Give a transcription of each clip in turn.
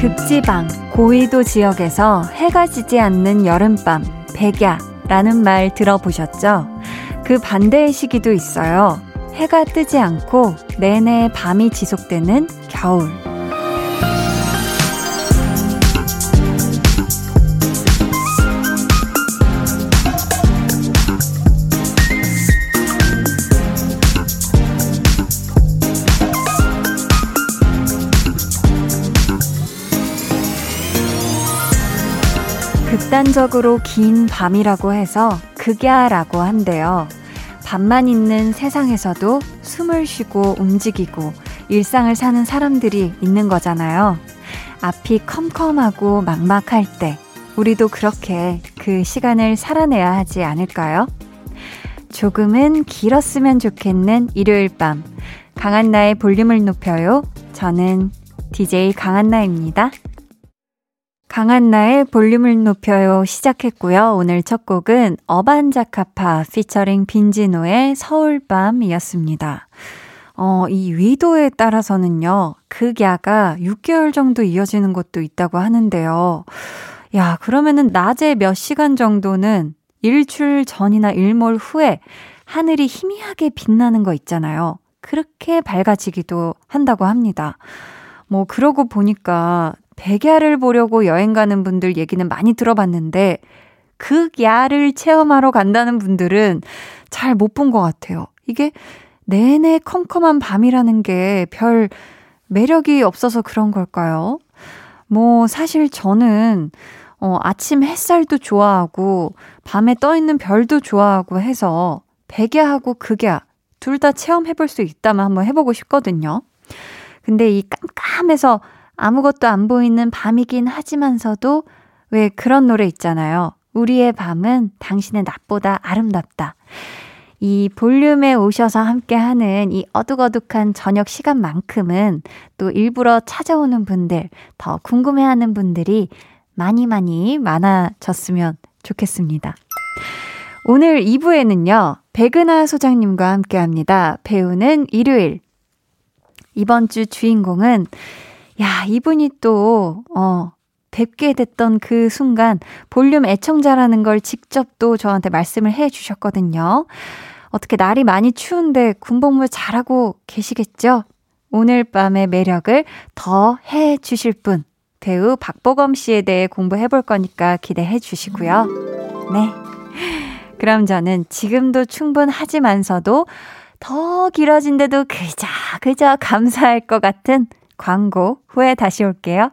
극지방, 고위도 지역에서 해가 지지 않는 여름밤, 백야라는 말 들어보셨죠? 그 반대의 시기도 있어요. 해가 뜨지 않고 내내 밤이 지속되는 겨울. 극단적으로 긴 밤이라고 해서 극야라고 한대요. 밤만 있는 세상에서도 숨을 쉬고 움직이고 일상을 사는 사람들이 있는 거잖아요. 앞이 컴컴하고 막막할 때 우리도 그렇게 그 시간을 살아내야 하지 않을까요? 조금은 길었으면 좋겠는 일요일 밤. 강한나의 볼륨을 높여요. 저는 DJ 강한나입니다. 강한나의 볼륨을 높여요 시작했고요. 오늘 첫 곡은 어반자카파 피처링 빈지노의 서울밤이었습니다. 어, 이 위도에 따라서는요, 극야가 6개월 정도 이어지는 것도 있다고 하는데요. 야, 그러면은 낮에 몇 시간 정도는 일출 전이나 일몰 후에 하늘이 희미하게 빛나는 거 있잖아요. 그렇게 밝아지기도 한다고 합니다. 뭐, 그러고 보니까 백야를 보려고 여행 가는 분들 얘기는 많이 들어봤는데 극야를 체험하러 간다는 분들은 잘 못 본 것 같아요. 이게 내내 컴컴한 밤이라는 게 별 매력이 없어서 그런 걸까요? 뭐 사실 저는 어, 아침 햇살도 좋아하고 밤에 떠 있는 별도 좋아하고 해서 백야하고 극야 둘 다 체험해 볼 수 있다면 한번 해보고 싶거든요. 근데 이 깜깜해서 아무것도 안 보이는 밤이긴 하지만서도 왜 그런 노래 있잖아요. 우리의 밤은 당신의 낮보다 아름답다. 이 볼륨에 오셔서 함께 하는 이 어둑어둑한 저녁 시간만큼은 또 일부러 찾아오는 분들, 더 궁금해하는 분들이 많이 많이 많아졌으면 좋겠습니다. 오늘 2부에는요, 백은하 소장님과 함께 합니다. 배우는 일요일. 이번 주 주인공은 야, 이분이 또, 어, 뵙게 됐던 그 순간 볼륨 애청자라는 걸 직접 또 저한테 말씀을 해 주셨거든요. 어떻게 날이 많이 추운데 군복무 잘하고 계시겠죠? 오늘 밤의 매력을 더 해 주실 분, 배우 박보검 씨에 대해 공부해 볼 거니까 기대해 주시고요. 네. 그럼 저는 지금도 충분하지만서도 더 길어진데도 그저 그저 감사할 것 같은 광고 후에 다시 올게요.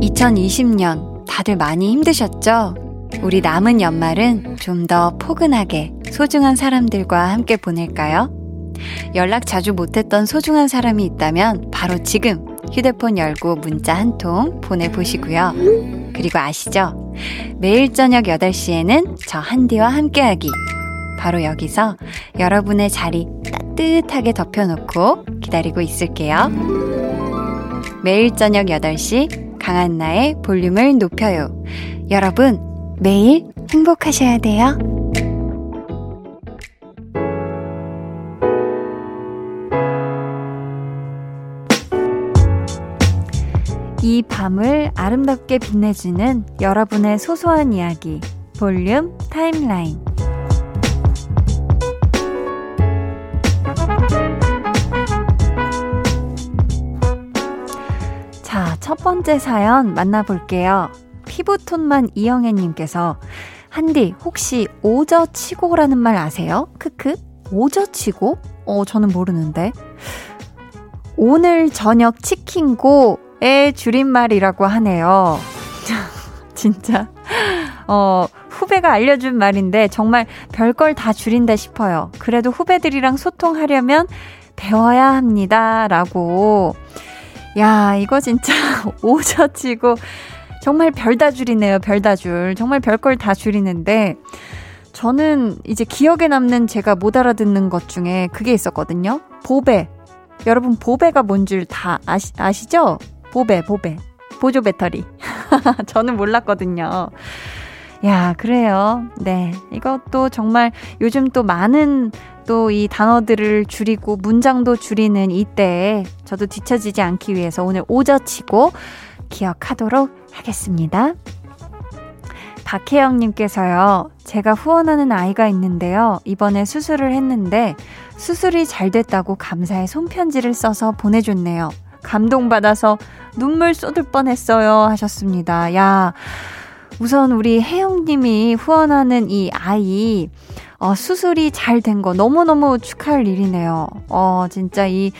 2020년 다들 많이 힘드셨죠? 우리 남은 연말은 좀 더 포근하게 소중한 사람들과 함께 보낼까요? 연락 자주 못했던 소중한 사람이 있다면 바로 지금 휴대폰 열고 문자 한 통 보내보시고요. 그리고 아시죠? 매일 저녁 8시에는 저 한디와 함께하기. 바로 여기서 여러분의 자리 따뜻하게 덮여놓고 기다리고 있을게요. 매일 저녁 8시 강한나의 볼륨을 높여요. 여러분, 매일 행복하셔야 돼요. 이 밤을 아름답게 빛내주는 여러분의 소소한 이야기, 볼륨 타임라인. 첫 번째 사연 만나볼게요. 피부톤만 이영애님께서 한디 혹시 오저치고라는 말 아세요? 크크 오저치고? 어 저는 모르는데 오늘 저녁 치킨고의 줄임말이라고 하네요. 진짜 어 후배가 알려준 말인데 정말 별걸 다 줄인다 싶어요. 그래도 후배들이랑 소통하려면 배워야 합니다라고 야, 이거 진짜 오저치고 정말 별다 줄이네요. 별다 줄. 정말 별걸 다 줄이는데 저는 이제 기억에 남는 제가 못 알아듣는 것 중에 그게 있었거든요. 보배. 여러분, 보배가 뭔 줄 다 아시, 아시죠? 보배, 보배. 보조 배터리. 저는 몰랐거든요. 야, 그래요. 네. 이것도 정말 요즘 또 많은 또 이 단어들을 줄이고 문장도 줄이는 이때에 저도 뒤처지지 않기 위해서 오늘 오저치고 기억하도록 하겠습니다. 박혜영님께서요, 제가 후원하는 아이가 있는데요. 이번에 수술을 했는데, 수술이 잘 됐다고 감사의 손편지를 써서 보내줬네요. 감동받아서 눈물 쏟을 뻔 했어요. 하셨습니다. 야, 우선 우리 혜영님이 후원하는 이 아이, 어, 수술이 잘 된 거 너무너무 축하할 일이네요. 어, 진짜 이,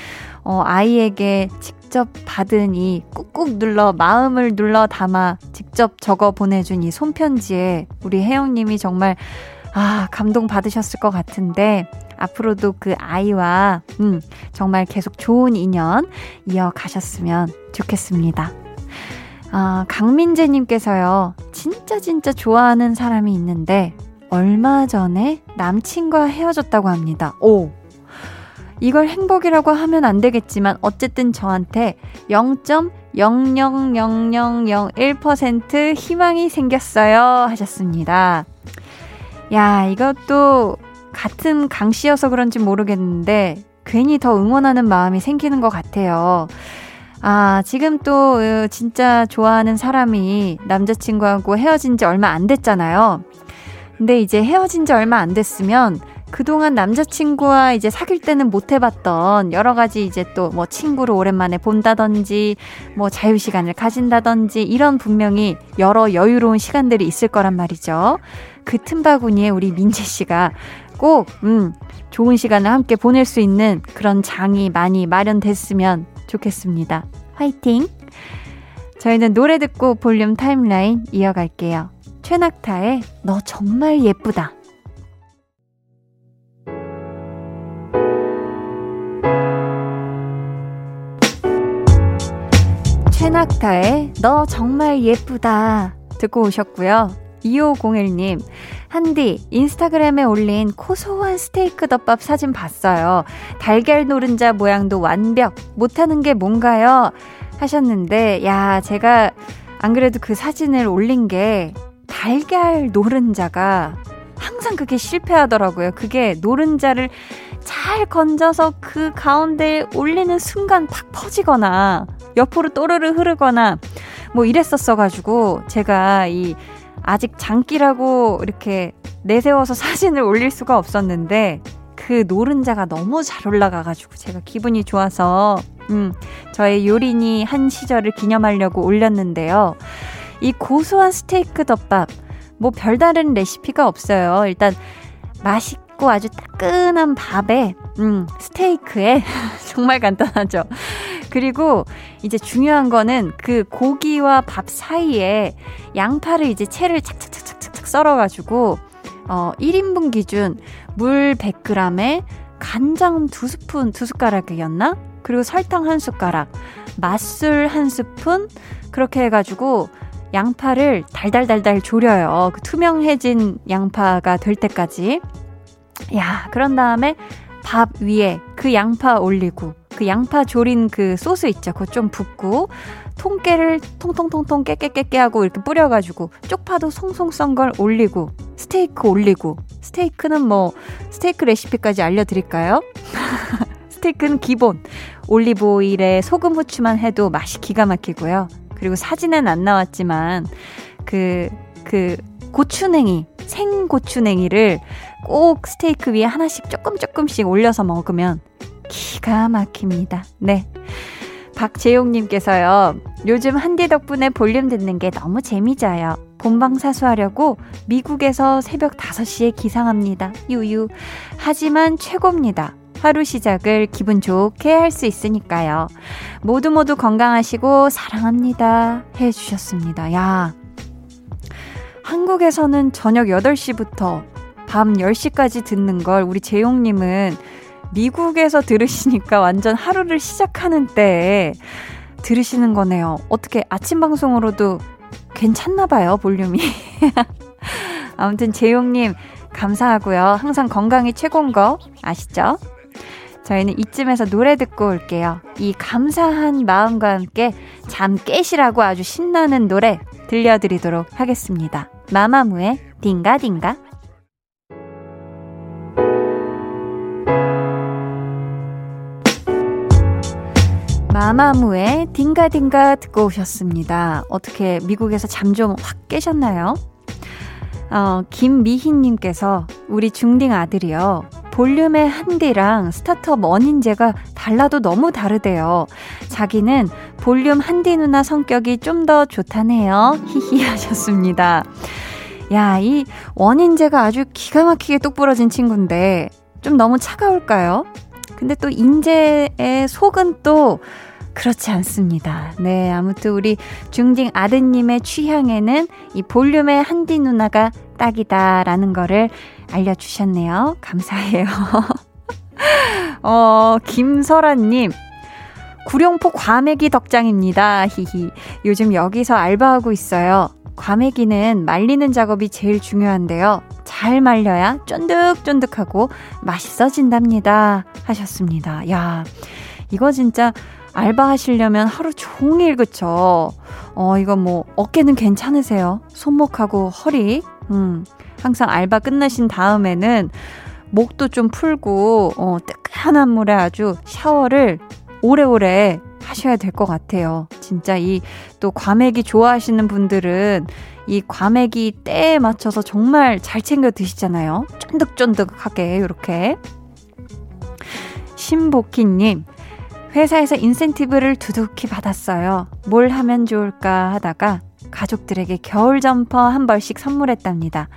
어, 아이에게 직접 받은 이 꾹꾹 눌러, 마음을 눌러 담아 직접 적어 보내준 이 손편지에 우리 혜영님이 정말, 아, 감동 받으셨을 것 같은데, 앞으로도 그 아이와, 음, 정말 계속 좋은 인연 이어가셨으면 좋겠습니다. 아, 강민재님께서요, 진짜 진짜 좋아하는 사람이 있는데, 얼마 전에 남친과 헤어졌다고 합니다. 오! 이걸 행복이라고 하면 안 되겠지만, 어쨌든 저한테 0.00001% 희망이 생겼어요. 하셨습니다. 야, 이것도 같은 강 씨여서 그런지 모르겠는데, 괜히 더 응원하는 마음이 생기는 것 같아요. 아, 지금 또 어, 진짜 좋아하는 사람이 남자친구하고 헤어진 지 얼마 안 됐잖아요. 근데 이제 헤어진 지 얼마 안 됐으면 그동안 남자친구와 이제 사귈 때는 못 해봤던 여러 가지 이제 또 뭐 친구를 오랜만에 본다든지 뭐 자유시간을 가진다든지 이런 분명히 여러 여유로운 시간들이 있을 거란 말이죠. 그 틈바구니에 우리 민재 씨가 꼭, 음, 좋은 시간을 함께 보낼 수 있는 그런 장이 많이 마련됐으면 좋겠습니다. 화이팅! 저희는 노래 듣고 볼륨 타임라인 이어갈게요. 최낙타의 너 정말 예쁘다. 최낙타의 너 정말 예쁘다 듣고 오셨고요. 2501님, 한디, 인스타그램에 올린 고소한 스테이크 덮밥 사진 봤어요. 달걀 노른자 모양도 완벽. 못하는 게 뭔가요? 하셨는데, 야, 제가 안 그래도 그 사진을 올린 게 달걀 노른자가 항상 그게 실패하더라고요. 그게 노른자를 잘 건져서 그 가운데 올리는 순간 탁 퍼지거나 옆으로 또르르 흐르거나 뭐 이랬었어가지고 제가 이 아직 장기라고 이렇게 내세워서 사진을 올릴 수가 없었는데 그 노른자가 너무 잘 올라가가지고 제가 기분이 좋아서 음, 저의 요리니 한 시절을 기념하려고 올렸는데요. 이 고소한 스테이크 덮밥, 뭐 별다른 레시피가 없어요. 일단 맛있고 아주 따끈한 밥에, 음, 스테이크에 정말 간단하죠. 그리고 이제 중요한 거는 그 고기와 밥 사이에 양파를 이제 채를 착착착착착 썰어가지고 어 1인분 기준 물 100g에 간장 2스푼, 2숟가락이었나? 그리고 설탕 한 숟가락, 맛술 한 스푼, 그렇게 해가지고 양파를 달달달달 졸여요. 그 투명해진 양파가 될 때까지. 야, 그런 다음에 밥 위에 그 양파 올리고, 그 양파 조린 그 소스 있죠. 그거 좀 붓고 통깨를 통통통통 깨깨깨깨 하고 이렇게 뿌려가지고 쪽파도 송송 썬 걸 올리고 스테이크 올리고 스테이크는 뭐 스테이크 레시피까지 알려드릴까요? 스테이크는 기본 올리브 오일에 소금 후추만 해도 맛이 기가 막히고요. 그리고 사진은 안 나왔지만 그, 그 고추냉이, 생 고추냉이를 꼭 스테이크 위에 하나씩 조금 조금씩 올려서 먹으면 기가 막힙니다. 네. 박재용님께서요, 요즘 한디 덕분에 볼륨 듣는 게 너무 재미져요. 본방 사수하려고 미국에서 새벽 5시에 기상합니다. 유유. 하지만 최고입니다. 하루 시작을 기분 좋게 할 수 있으니까요. 모두 모두 건강하시고 사랑합니다. 해주셨습니다. 야. 한국에서는 저녁 8시부터 밤 10시까지 듣는 걸 우리 재용님은 미국에서 들으시니까 완전 하루를 시작하는 때에 들으시는 거네요. 어떻게 아침 방송으로도 괜찮나 봐요, 볼륨이. 아무튼 재용님 감사하고요. 항상 건강이 최고인 거 아시죠? 저희는 이쯤에서 노래 듣고 올게요. 이 감사한 마음과 함께 잠 깨시라고 아주 신나는 노래 들려드리도록 하겠습니다. 마마무의 딩가딩가. 마마무의 딩가딩가 듣고 오셨습니다. 어떻게 미국에서 잠 좀 확 깨셨나요? 어, 김미희님께서 우리 중딩 아들이요. 볼륨의 한디랑 스타트업 원인제가 달라도 너무 다르대요. 자기는 볼륨 한디 누나 성격이 좀 더 좋다네요. 히히 하셨습니다. 야, 이 원인제가 아주 기가 막히게 똑부러진 친구인데 좀 너무 차가울까요? 근데 또 인제의 속은 또 그렇지 않습니다. 네, 아무튼 우리 중딩 아드님의 취향에는 이 볼륨의 한디 누나가 딱이다라는 거를 알려주셨네요. 감사해요. 어, 김설아님. 구룡포 과메기 덕장입니다. 히히. 요즘 여기서 알바하고 있어요. 과메기는 말리는 작업이 제일 중요한데요. 잘 말려야 쫀득쫀득하고 맛있어진답니다. 하셨습니다. 야, 이거 진짜 알바하시려면 하루 종일 그쵸? 어, 이거 뭐 어깨는 괜찮으세요? 손목하고 허리? 음. 항상 알바 끝나신 다음에는 목도 좀 풀고 어, 뜨끈한 물에 아주 샤워를 오래오래 하셔야 될 것 같아요. 진짜 이 또 과메기 좋아하시는 분들은 이 과메기 때에 맞춰서 정말 잘 챙겨 드시잖아요. 쫀득쫀득하게 이렇게. 신복희님, 회사에서 인센티브를 두둑히 받았어요. 뭘 하면 좋을까 하다가 가족들에게 겨울 점퍼 한 벌씩 선물했답니다.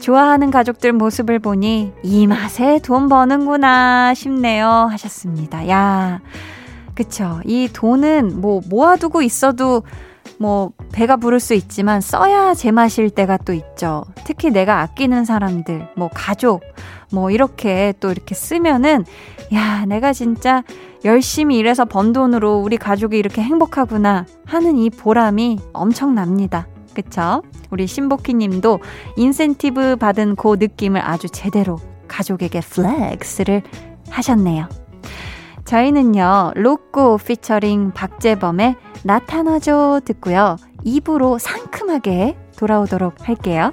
좋아하는 가족들 모습을 보니 이 맛에 돈 버는구나 싶네요. 하셨습니다. 야, 그쵸. 이 돈은 뭐 모아두고 있어도 뭐 배가 부를 수 있지만 써야 제맛일 때가 또 있죠. 특히 내가 아끼는 사람들, 뭐 가족, 뭐 이렇게 또 이렇게 쓰면은 야, 내가 진짜 열심히 일해서 번 돈으로 우리 가족이 이렇게 행복하구나 하는 이 보람이 엄청납니다. 그쵸? 우리 신복희 님도 인센티브 받은 그 느낌을 아주 제대로 가족에게 flex를 하셨네요. 저희는요, 로꼬 피처링 박재범의 나타나죠 듣고요. 입으로 상큼하게 돌아오도록 할게요.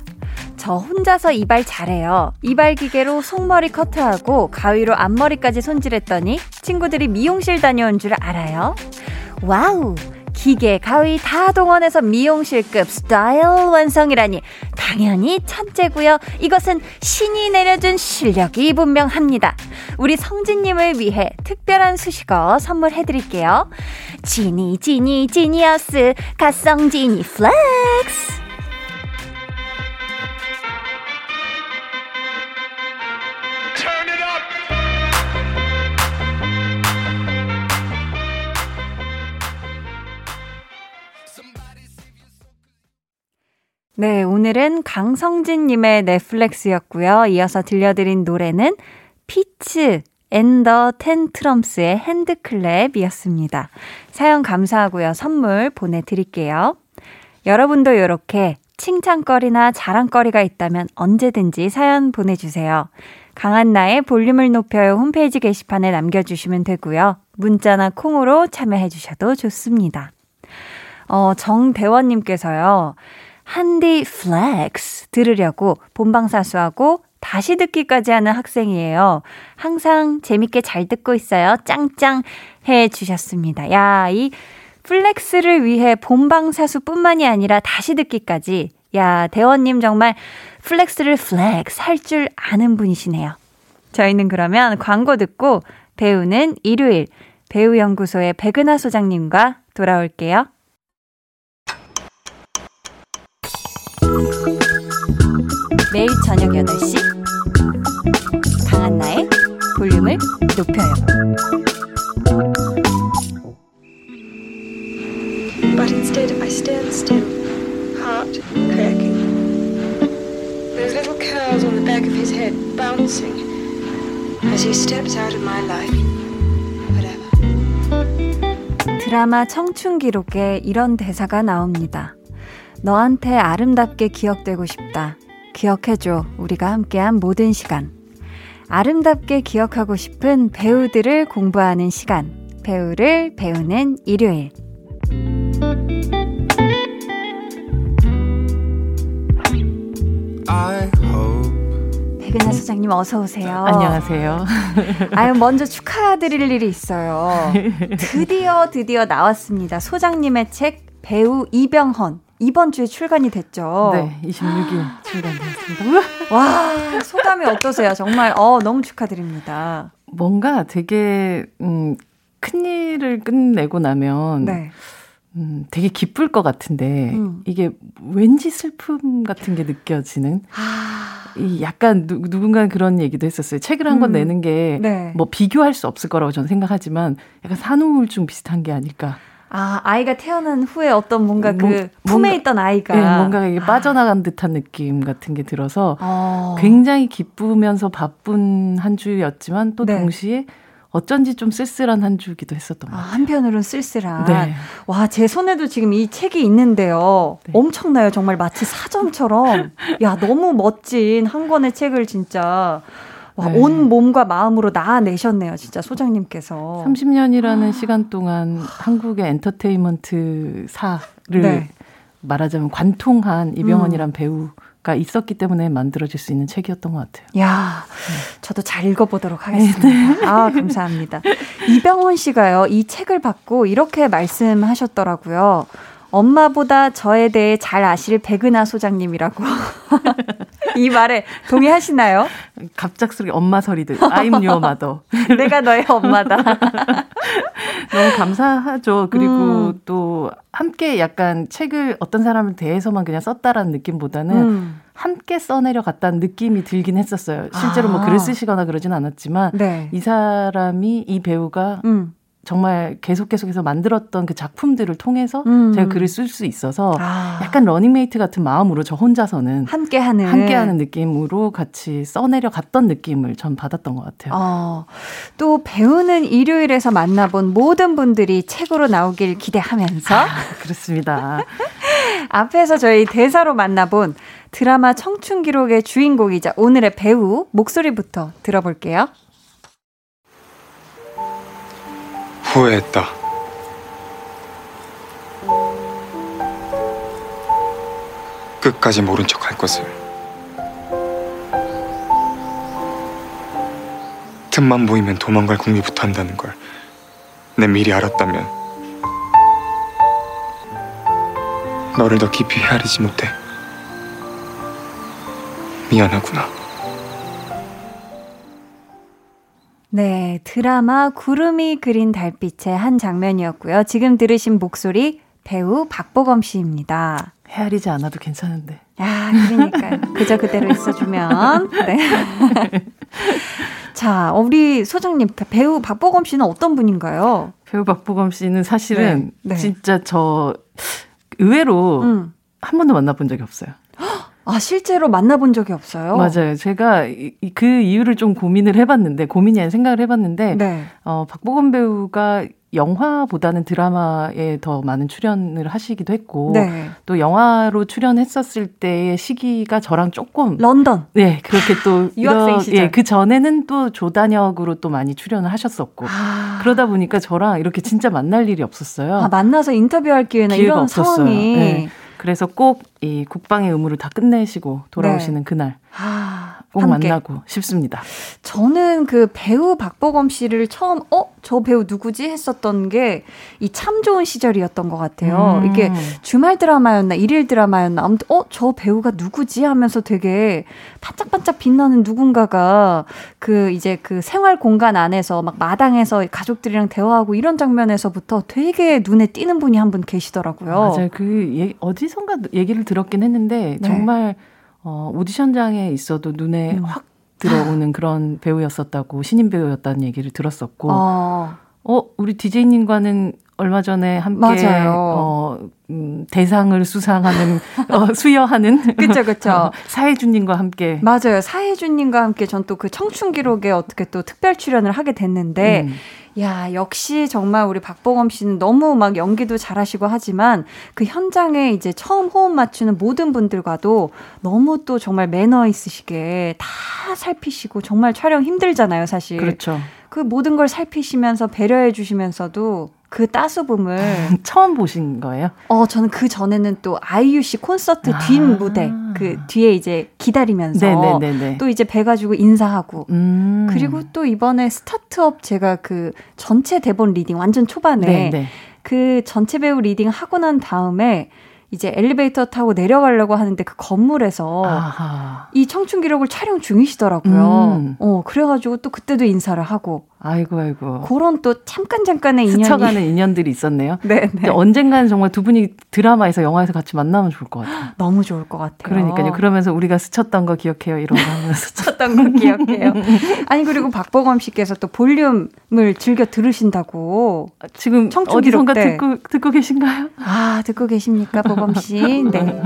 저 혼자서 이발 잘해요. 이발 기계로 속머리 커트하고 가위로 앞머리까지 손질했더니 친구들이 미용실 다녀온 줄 알아요. Wow! 기계, 가위 다 동원해서 미용실급 스타일 완성이라니 당연히 천재고요. 이것은 신이 내려준 실력이 분명합니다. 우리 성진님을 위해 특별한 수식어 선물해드릴게요. 지니 지니 genius 강성지니 flex 네, 오늘은 강성진님의 넷플렉스였고요. 이어서 들려드린 노래는 피츠 앤더 텐트럼스의 핸드클랩이었습니다. 사연 감사하고요. 선물 보내드릴게요. 여러분도 이렇게 칭찬거리나 자랑거리가 있다면 언제든지 사연 보내주세요. 강한나의 볼륨을 높여요 홈페이지 게시판에 남겨주시면 되고요. 문자나 콩으로 참여해주셔도 좋습니다. 어, 정대원님께서요. 한디 flex 들으려고 본방사수하고 다시 듣기까지 하는 학생이에요. 항상 재밌게 잘 듣고 있어요. 짱짱 해 주셨습니다. 야, 이 flex를 위해 본방사수뿐만이 아니라 다시 듣기까지. 야, 대원님 정말 flex를 flex 할 줄 아는 분이시네요. 저희는 그러면 광고 듣고 배우는 일요일 배우연구소의 백은하 소장님과 돌아올게요. 매일 저녁 8시 강한나의 볼륨을 높여요. But instead I stand still, heart cracking. Those little curls on the back of his head bouncing as he steps out of my life. Whatever. 드라마 청춘 기록에 이런 대사가 나옵니다. 너한테 아름답게 기억되고 싶다. 기억해줘. 우리가 함께한 모든 시간. 아름답게 기억하고 싶은 배우들을 공부하는 시간. 배우를 배우는 일요일. 백은하 소장님 어서 오세요. 안녕하세요. 아유 먼저 축하드릴 일이 있어요. 드디어 드디어 나왔습니다. 소장님의 책 배우 이병헌 이번 주에 출간이 됐죠. 네, 26일 출간되었습니다. 와, 소감이 어떠세요? 정말 어 너무 축하드립니다. 뭔가 되게 음, 큰 일을 끝내고 나면 네. 음, 되게 기쁠 것 같은데 음. 이게 왠지 슬픔 같은 게 느껴지는 아... 이 약간 누, 누군가 그런 얘기도 했었어요. 책을 한권 음. 내는 게뭐 네. 비교할 수 없을 거라고 저는 생각하지만 약간 산후우울증 비슷한 게 아닐까. 아, 아이가 태어난 후에 어떤 뭔가 그 뭔가, 품에 있던 아이가. 네, 뭔가 이게 아. 빠져나간 듯한 느낌 같은 게 들어서 어. 굉장히 기쁘면서 바쁜 한 주였지만 또 네. 동시에 어쩐지 좀 쓸쓸한 한 주기도 했었던 것 아, 같아요. 한편으로는 쓸쓸한. 네. 와, 제 손에도 지금 이 책이 있는데요. 네. 엄청나요. 정말 마치 사전처럼. 야, 너무 멋진 한 권의 책을 진짜 와, 네. 온 몸과 마음으로 나아내셨네요, 진짜 소장님께서. 30년이라는 아. 시간 동안 한국의 엔터테인먼트사를 네. 말하자면 관통한 이병헌이란 음. 배우 가 있었기 때문에 만들어질 수 있는 책이었던 것 같아요. 야, 네. 저도 잘 읽어보도록 하겠습니다. 네. 아, 감사합니다. 이병헌 씨가요, 이 책을 받고 이렇게 말씀하셨더라고요. 엄마보다 저에 대해 잘 아실 백은하 소장님이라고. 이 말에 동의하시나요? 갑작스럽게 엄마 소리들. I'm your mother. 내가 너의 엄마다. 너무 감사하죠. 그리고 음. 또 함께 약간 책을 어떤 사람을 대해서만 그냥 썼다라는 느낌보다는 음. 함께 써내려 갔다는 느낌이 들긴 했었어요. 실제로 뭐 아. 뭐 글을 쓰시거나 그러진 않았지만 네. 이 사람이 이 배우가 음. 정말 계속 계속해서 만들었던 그 작품들을 통해서 음. 제가 글을 쓸 수 있어서 아. 약간 러닝메이트 같은 마음으로 저 혼자서는 함께하는 함께하는 느낌으로 같이 써내려 갔던 느낌을 전 받았던 것 같아요. 어, 또 배우는 일요일에서 만나본 모든 분들이 책으로 나오길 기대하면서 아, 그렇습니다. 앞에서 저희 대사로 만나본 드라마 청춘 기록의 주인공이자 오늘의 배우 목소리부터 들어볼게요. 후회했다. 끝까지 모른 척 할 것을. 틈만 보이면 도망갈 궁리부터 한다는 걸 내 미리 알았다면 너를 더 깊이 헤아리지 못해. 미안하구나. 네, 드라마 구름이 그린 달빛의 한 장면이었고요. 지금 들으신 목소리 배우 박보검 씨입니다. 헤아리지 않아도 괜찮은데. 아, 그러니까요. 그저 그대로 있어주면. 네. 자, 우리 소장님, 배우 박보검 씨는 어떤 분인가요? 배우 박보검 씨는 사실은 네, 네. 진짜 저 의외로 음. 한 번도 만나본 적이 없어요. 아, 실제로 만나본 적이 없어요? 맞아요. 제가 그 이유를 좀 고민을 해봤는데, 고민이 아니라 생각을 해봤는데, 네. 어, 박보검 배우가 영화보다는 드라마에 더 많은 출연을 하시기도 했고, 네. 또 영화로 출연했었을 때의 시기가 저랑 조금. 런던. 네, 그렇게 또. 유학생 시절. 예, 그 전에는 또 조단역으로 또 많이 출연을 하셨었고, 아. 그러다 보니까 저랑 이렇게 진짜 만날 일이 없었어요. 아, 만나서 인터뷰할 기회나 이런 없었어요. 상황이. 네. 그래서 꼭 이 국방의 의무를 다 끝내시고 돌아오시는 네. 그날. 아. 꼭 함께. 만나고 싶습니다. 저는 그 배우 박보검 씨를 처음 어? 저 배우 누구지? 했었던 게 이 참 좋은 시절이었던 것 같아요. 음. 이게 주말 드라마였나 일일 드라마였나 아무튼 어? 저 배우가 누구지? 하면서 되게 반짝반짝 빛나는 누군가가 그 이제 그 생활 공간 안에서 막 마당에서 가족들이랑 대화하고 이런 장면에서부터 되게 눈에 띄는 분이 한 분 계시더라고요. 맞아요. 그 예, 어디선가 얘기를 들었긴 했는데 네. 정말 어, 오디션장에 있어도 눈에 음. 확 들어오는 그런 배우였었다고 신인 배우였다는 얘기를 들었었고 어, 어 우리 디제이님과는 얼마 전에 함께 맞아요. 어, 음, 대상을 수상하는 어, 수여하는 그렇죠 그렇죠 어, 사혜준님과 함께 맞아요 사혜준님과 함께 전 또 그 청춘 기록에 어떻게 또 특별 출연을 하게 됐는데 음. 야, 역시 정말 우리 박보검 씨는 너무 막 연기도 잘하시고 하지만 그 현장에 이제 처음 호흡 맞추는 모든 분들과도 너무 또 정말 매너 있으시게 다 살피시고 정말 촬영 힘들잖아요, 사실. 그렇죠. 그 모든 걸 살피시면서 배려해 주시면서도 그 따수붐을 처음 보신 거예요? 어, 저는 그 전에는 또 아이유 씨 콘서트 아. 뒷 무대 그 뒤에 이제 기다리면서 네네네네. 또 이제 봬 가지고 인사하고 음. 그리고 또 이번에 스타트업 제가 그 전체 대본 reading 완전 초반에 네네. 그 전체 배우 reading 하고 난 다음에 이제 엘리베이터 타고 내려가려고 하는데 그 건물에서 아하. 이 청춘 기록을 촬영 중이시더라고요. 음. 어, 그래가지고 또 그때도 인사를 하고. 아이고, 아이고. 그런 또 잠깐 잠깐의 인연이. 스쳐가는 인연들이 있었네요. 네. 네. 언젠가는 정말 두 분이 드라마에서 영화에서 같이 만나면 좋을 것 같아요. 너무 좋을 것 같아요. 그러니까요. 그러면서 우리가 스쳤던 거 기억해요. 이런 거 하면서. 스쳤던 거 기억해요. 아니, 그리고 박보검 씨께서 또 볼륨을 즐겨 들으신다고. 지금 어디선가 듣고, 듣고 계신가요? 아, 듣고 계십니까, 보검 씨? 네.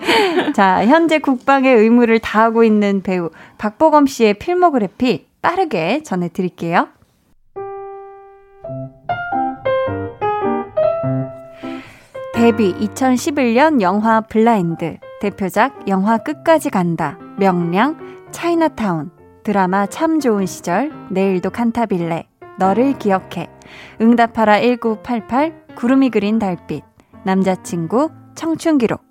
자, 현재 국방의 의무를 다하고 있는 배우 박보검 씨의 필모그래피 빠르게 전해드릴게요. 데뷔 2011년 영화 블라인드, 대표작 영화 끝까지 간다, 명량, 차이나타운, 드라마 참 좋은 시절, 내일도 칸타빌레, 너를 기억해, 응답하라 1988, 구름이 그린 달빛, 남자친구, 청춘기록,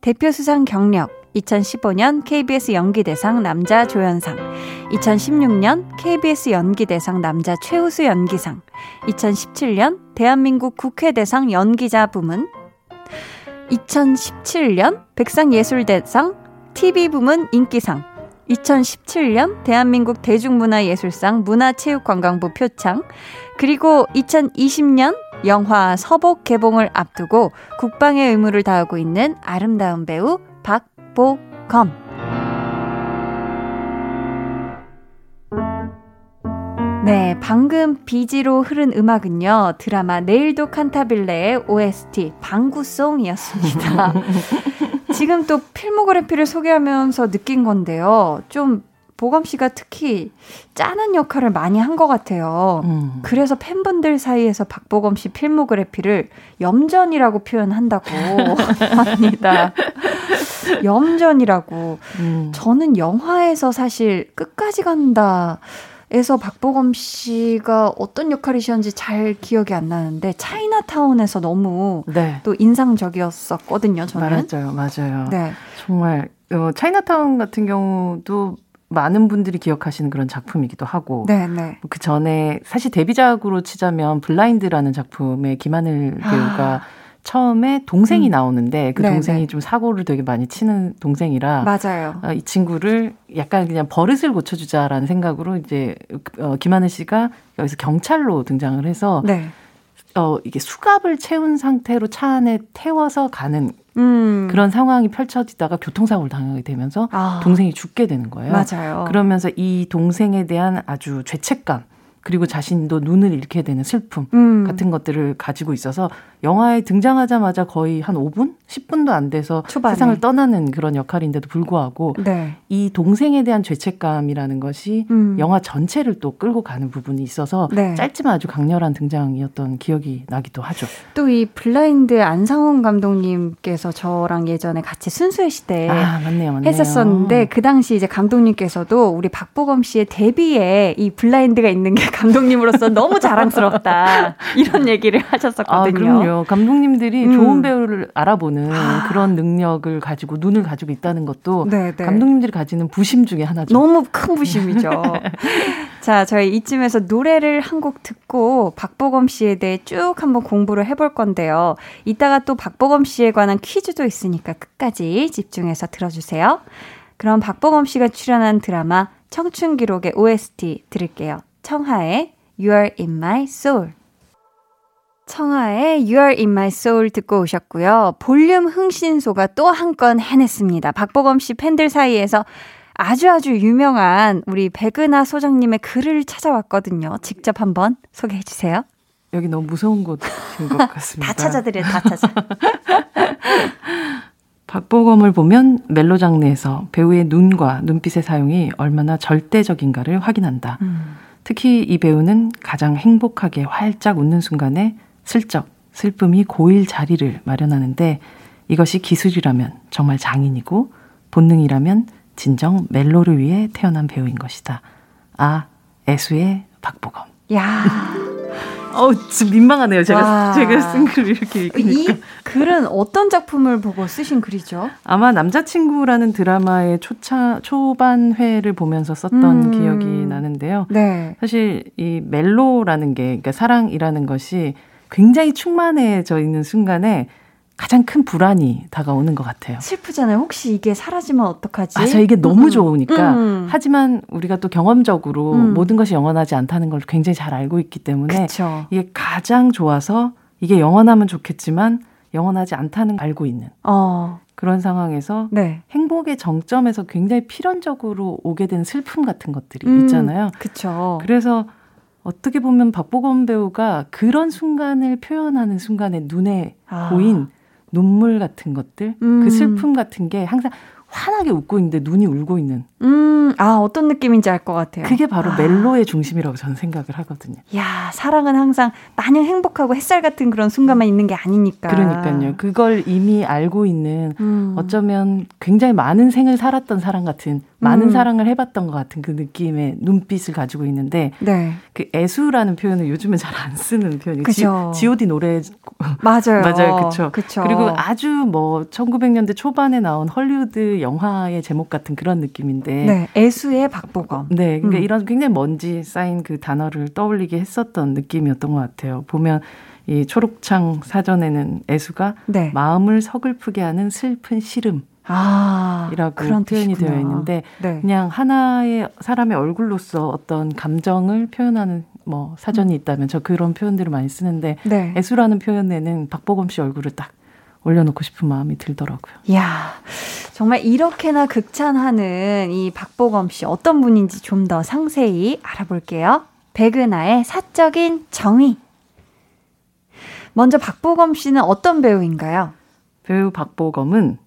대표 수상 경력, 2015년 KBS 연기대상 남자 조연상, 2016년 KBS 연기대상 남자 최우수 연기상, 2017년 대한민국 국회대상 연기자 부문, 2017년 백상예술대상 TV 부문 인기상, 2017년 대한민국 대중문화예술상 문화체육관광부 표창, 그리고 2020년 영화 서복 개봉을 앞두고 국방의 의무를 다하고 있는 아름다운 배우 박 보검. 네, 방금 비지로 흐른 음악은요, 드라마 내일도 칸타빌레의 OST 방구송이었습니다. 지금 또 필모그래피를 소개하면서 느낀 건데요. 좀 보검 씨가 특히 짜는 역할을 많이 한 것 같아요. 음. 그래서 팬분들 사이에서 박보검 씨 필모그래피를 염전이라고 표현한다고 합니다. 염전이라고. 음. 저는 영화에서 사실 끝까지 간다. 에서 박보검 씨가 어떤 역할이셨는지 잘 기억이 안 나는데 차이나타운에서 너무 네. 또 인상적이었었거든요. 저는 맞아요, 맞아요. 네. 정말 어, 차이나타운 같은 경우도 많은 분들이 기억하시는 그런 작품이기도 하고 네네. 네. 그 전에 사실 데뷔작으로 치자면 블라인드라는 작품에 김하늘 배우가 아. 처음에 동생이 음. 나오는데 그 네네. 동생이 네. 좀 사고를 되게 많이 치는 동생이라 맞아요. 어, 이 친구를 약간 그냥 버릇을 고쳐주자라는 생각으로 이제 어, 김하늘 씨가 여기서 경찰로 등장을 해서 네. 어, 이게 수갑을 채운 상태로 차 안에 태워서 가는 음. 그런 상황이 펼쳐지다가 교통사고를 당하게 되면서 아. 동생이 죽게 되는 거예요. 맞아요. 그러면서 이 동생에 대한 아주 죄책감 그리고 자신도 눈을 잃게 되는 슬픔 음. 같은 것들을 가지고 있어서 영화에 등장하자마자 거의 한 5분, 10분도 안 돼서 초반에. 세상을 떠나는 그런 역할인데도 불구하고 네. 이 동생에 대한 죄책감이라는 것이 음. 영화 전체를 또 끌고 가는 부분이 있어서 네. 짧지만 아주 강렬한 등장이었던 기억이 나기도 하죠. 또 이 블라인드 안상훈 감독님께서 저랑 예전에 같이 순수의 시대 아, 맞네요, 맞네요. 했었었는데 그 당시 이제 감독님께서도 우리 박보검 씨의 데뷔에 이 블라인드가 있는 게 감독님으로서 너무 자랑스럽다 이런 얘기를 하셨었거든요. 아, 그럼요. 감독님들이 음. 좋은 배우를 알아보는 보는 아. 그런 능력을 가지고 눈을 가지고 있다는 것도 네네. 네. 감독님들이 가지는 부심 중에 하나죠. 너무 큰 부심이죠. 자, 저희 이쯤에서 노래를 한 곡 듣고 박보검 씨에 대해 쭉 한번 공부를 해볼 건데요. 이따가 또 박보검 씨에 관한 퀴즈도 있으니까 끝까지 집중해서 들어주세요. 그럼 박보검 씨가 출연한 드라마 청춘 기록의 OST 들을게요. 청하의 You Are In My Soul. 청하의 You Are In My Soul 듣고 오셨고요. 볼륨 흥신소가 또 한 건 해냈습니다. 박보검 씨 팬들 사이에서 아주 아주 유명한 우리 백은하 소장님의 글을 찾아왔거든요. 직접 한번 소개해 주세요. 여기 너무 무서운 곳인 것 같습니다. 다 찾아드려요, 다 찾아. 박보검을 보면 멜로 장르에서 배우의 눈과 눈빛의 사용이 얼마나 절대적인가를 확인한다. 음. 특히 이 배우는 가장 행복하게 활짝 웃는 순간에 슬쩍 슬픔이 고일 자리를 마련하는데 이것이 기술이라면 정말 장인이고 본능이라면 진정 멜로를 위해 태어난 배우인 것이다. 아, 애수의 박보검. 야. 어, 좀 민망하네요. 제가 와. 제가 쓴 글을 이렇게 읽으니까. 이 글은 어떤 작품을 보고 쓰신 글이죠? 아마 남자친구라는 드라마의 초차 초반회를 보면서 썼던 음. 기억이 나는데요. 네. 사실 이 멜로라는 게 그러니까 사랑이라는 것이 굉장히 충만해져 있는 순간에 가장 큰 불안이 다가오는 것 같아요. 슬프잖아요. 혹시 이게 사라지면 어떡하지? 맞아, 이게 너무 음. 좋으니까. 음. 하지만 우리가 또 경험적으로 음. 모든 것이 영원하지 않다는 걸 굉장히 잘 알고 있기 때문에 그쵸. 이게 가장 좋아서 이게 영원하면 좋겠지만 영원하지 않다는 걸 알고 있는 어. 그런 상황에서 네. 행복의 정점에서 굉장히 필연적으로 오게 되는 슬픔 같은 것들이 음. 있잖아요. 그렇죠. 그래서 어떻게 보면 박보검 배우가 그런 순간을 표현하는 순간에 눈에 아. 보인 눈물 같은 것들, 그 음. 그 슬픔 같은 게 항상 환하게 웃고 있는데 눈이 울고 있는. 음, 아, 어떤 느낌인지 알 것 같아요. 그게 바로 아. 멜로의 중심이라고 저는 생각을 하거든요. 야, 사랑은 항상 마냥 행복하고 햇살 같은 그런 순간만 있는 게 아니니까. 그러니까요. 그걸 이미 알고 있는 음. 어쩌면 굉장히 많은 생을 살았던 사람 같은 많은 음. 사랑을 해봤던 것 같은 그 느낌의 눈빛을 가지고 있는데 네. 그 애수라는 표현을 요즘은 잘 안 쓰는 표현이 죠 G.O.D 노래 맞아요. 맞아요. 그렇죠. 그리고 아주 뭐 1900년대 초반에 나온 헐리우드 영화의 제목 같은 그런 느낌인데 네. 애수의 박보검. 네. 그러니까 음. 이런 굉장히 먼지 쌓인 그 단어를 떠올리게 했었던 느낌이었던 것 같아요. 보면 이 초록창 사전에는 애수가 네. 마음을 서글프게 하는 슬픈 시름 아, 이라고 그런 표현이. 되어 있는데 네. 그냥 하나의 사람의 얼굴로서 어떤 감정을 표현하는 뭐 사전이 음. 있다면 저 그런 표현들을 많이 쓰는데 네. 애수라는 표현에는 박보검 씨 얼굴을 딱 올려놓고 싶은 마음이 들더라고요. 야 정말 이렇게나 극찬하는 이 박보검 씨 어떤 분인지 좀 더 상세히 알아볼게요. 백은하의 사적인 정의. 먼저 박보검 씨는 어떤 배우인가요? 배우 박보검은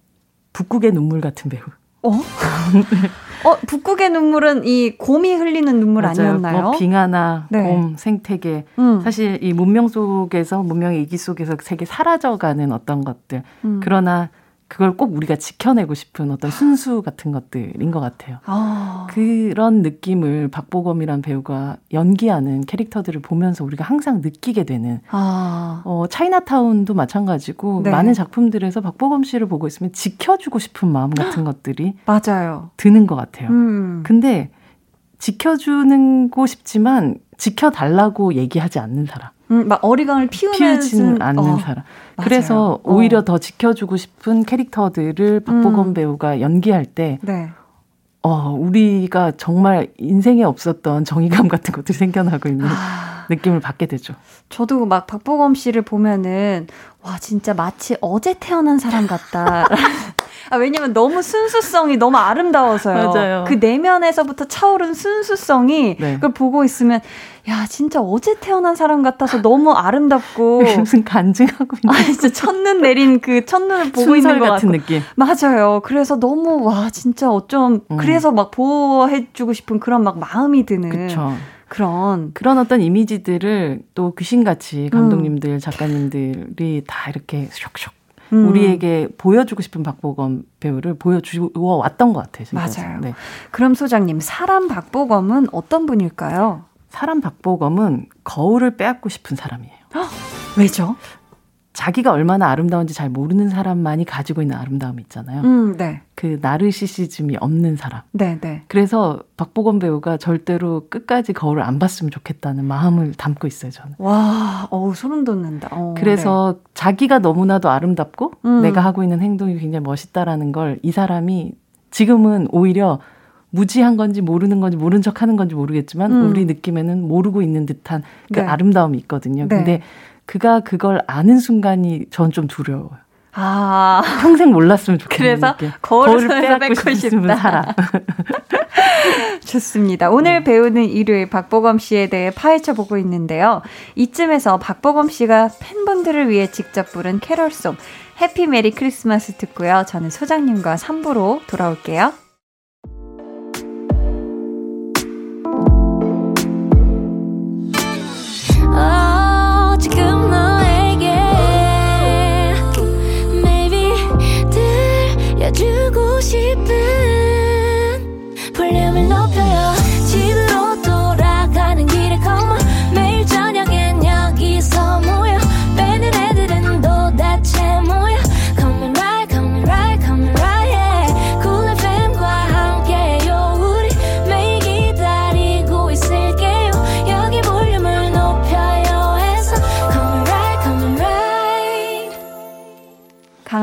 북극의 눈물 같은 배우. 어? 어, 북극의 눈물은 이 곰이 흘리는 눈물 맞아요. 아니었나요? 뭐 빙하나 네. 곰, 생태계. 음. 사실 이 문명 속에서 문명의 이기 속에서 세계 사라져가는 어떤 것들. 음. 그러나 그걸 꼭 우리가 지켜내고 싶은 어떤 순수 같은 것들인 것 같아요. 아. 그런 느낌을 박보검이란 배우가 연기하는 캐릭터들을 보면서 우리가 항상 느끼게 되는. 아. 어, 차이나타운도 마찬가지고 네. 많은 작품들에서 박보검 씨를 보고 있으면 지켜주고 싶은 마음 같은 것들이 맞아요. 드는 것 같아요. 음. 근데 지켜주는 고 싶지만 지켜달라고 얘기하지 않는 사람. 음, 막 어리광을 피우지는 않는 어, 사람. 그래서 어. 오히려 더 지켜주고 싶은 캐릭터들을 박보검 음. 배우가 연기할 때, 네. 어, 우리가 정말 인생에 없었던 정의감 같은 것들이 생겨나고 있는 아. 느낌을 받게 되죠. 저도 막 박보검 씨를 보면은, 와, 진짜 마치 어제 태어난 사람 같다. 아, 왜냐면 너무 순수성이 너무 아름다워서요. 맞아요. 그 내면에서부터 차오른 순수성이 네. 그걸 보고 있으면 야, 진짜 어제 태어난 사람 같아서 너무 아름답고 무슨 간증하고 있는 아, 진짜 첫눈 내린 그 첫눈을 보고 있는 것 같은 느낌. 맞아요. 그래서 너무 와, 진짜 어쩜 음. 그래서 막 보호해 주고 싶은 그런 막 마음이 드는 그쵸. 그런 그런 어떤 이미지들을 또 귀신같이 감독님들, 음. 작가님들이 다 이렇게 슉슉 음. 우리에게 보여주고 싶은 박보검 배우를 보여주어 왔던 것 같아요. 맞아요. 네. 그럼 소장님, 사람 박보검은 어떤 분일까요? 사람 박보검은 거울을 빼앗고 싶은 사람이에요. 왜죠? 자기가 얼마나 아름다운지 잘 모르는 사람만이 가지고 있는 아름다움 있잖아요. 음, 네. 그 나르시시즘이 없는 사람. 네, 네. 그래서 박보검 배우가 절대로 끝까지 거울을 안 봤으면 좋겠다는 마음을 담고 있어요, 저는. 와, 어우, 소름 돋는다. 어, 그래서 네. 자기가 너무나도 아름답고 음. 내가 하고 있는 행동이 굉장히 멋있다라는 걸 이 사람이 지금은 오히려 무지한 건지 모르는 건지 모른 척 하는 건지 모르겠지만 음. 우리 느낌에는 모르고 있는 듯한 그 네. 아름다움이 있거든요. 네. 근데 그가 그걸 아는 순간이 전 좀 두려워요. 아. 평생 몰랐으면 좋겠는 그래서. 거울을, 싶으면 살아. 좋습니다. 오늘 네. 배우는 일요일 박보검 씨에 대해 파헤쳐 보고 있는데요. 이쯤에서 박보검 씨가 팬분들을 위해 직접 부른 캐럴송 해피 메리 크리스마스 듣고요. 저는 소장님과 3부로 돌아올게요.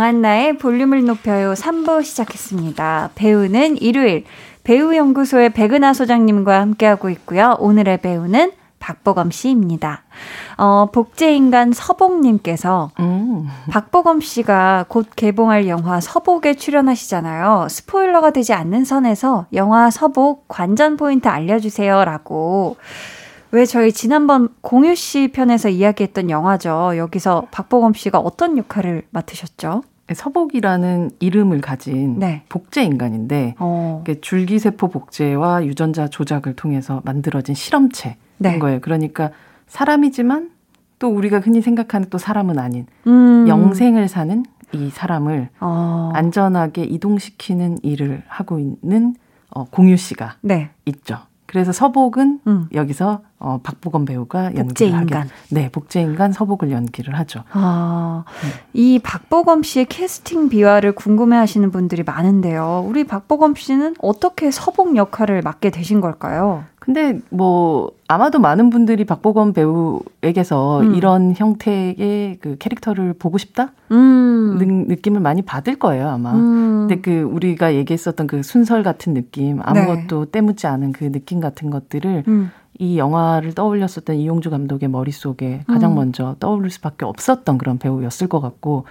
강한나의 볼륨을 높여요 3부 시작했습니다. 배우는 일요일 배우연구소의 백은하 소장님과 함께하고 있고요. 오늘의 배우는 박보검 씨입니다. 어, 복제인간 서복님께서 음. 박보검 씨가 곧 개봉할 영화 서복에 출연하시잖아요. 스포일러가 되지 않는 선에서 영화 서복 관전 포인트 알려주세요. 라고. 왜 저희 지난번 공유 씨 편에서 이야기했던 영화죠. 여기서 박보검 씨가 어떤 역할을 맡으셨죠? 서복이라는 이름을 가진 네. 복제 인간인데 어. 줄기세포 복제와 유전자 조작을 통해서 만들어진 실험체인 네. 거예요. 그러니까 사람이지만 또 우리가 흔히 생각하는 또 사람은 아닌 음. 영생을 사는 이 사람을 어. 안전하게 이동시키는 일을 하고 있는 어, 공유 씨가 네. 있죠. 그래서 서복은 음. 여기서 어, 박보검 배우가 연기를. 하게 네, 복제인간 서복을 연기를 하죠. 아, 음. 이 박보검 씨의 캐스팅 비화를 궁금해하시는 분들이 많은데요. 우리 박보검 씨는 어떻게 서복 역할을 맡게 되신 걸까요? 근데 뭐 아마도 많은 분들이 박보검 배우에게서 음. 이런 형태의 그 캐릭터를 보고 싶다 음. 느, 낌을 많이 받을 거예요 아마. 음. 근데 그 우리가 얘기했었던 그 순설 같은 느낌, 아무것도 네. 때묻지 않은 그 느낌 같은 것들을 음. 이 영화를 떠올렸었던 이용주 감독의 머릿 속에 가장 음. 먼저 떠오를 수밖에 없었던 그런 배우였을 것 같고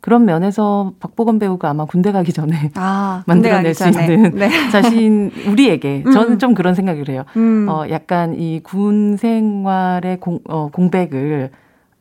그런 면에서 박보검 배우가 아마 군대 가기 전에 아, 만들어낼 수 있는 네. 자신 우리에게 음. 저는 좀 그런 생각을 해요. 음. 어 약간 이 군 생활의 공, 어, 공백을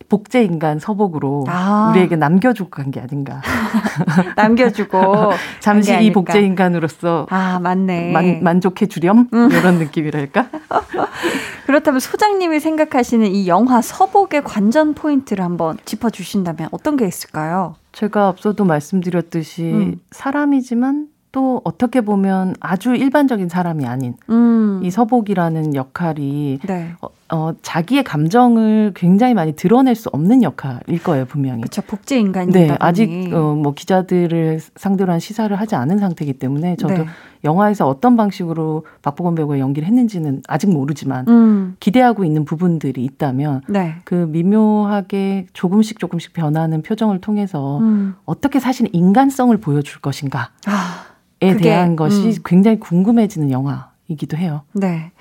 복제 인간 서복으로 아. 우리에게 남겨주고 간 게 아닌가. 남겨주고 잠시 이 복제 인간으로서 아 맞네 만, 만족해 주렴 음. 이런 느낌이랄까. 그렇다면 소장님이 생각하시는 이 영화 서복의 관전 포인트를 한번 짚어 주신다면 어떤 게 있을까요? 제가 앞서도 말씀드렸듯이 음. 사람이지만 또 어떻게 보면 아주 일반적인 사람이 아닌 음. 이 서복이라는 역할이 네. 어, 어, 자기의 감정을 굉장히 많이 드러낼 수 없는 역할일 거예요 분명히. 그렇죠 복제 인간이다. 네 아직 어, 뭐 기자들을 상대로 한 시사를 하지 않은 상태이기 때문에 저도 네. 영화에서 어떤 방식으로 박보검 배우가 연기를 했는지는 아직 모르지만 음. 기대하고 있는 부분들이 있다면 네. 그 미묘하게 조금씩 조금씩 변하는 표정을 통해서 음. 어떻게 사실 인간성을 보여줄 것인가에 아, 대한 것이 음. 굉장히 궁금해지는 영화. 이기도 해요. 네.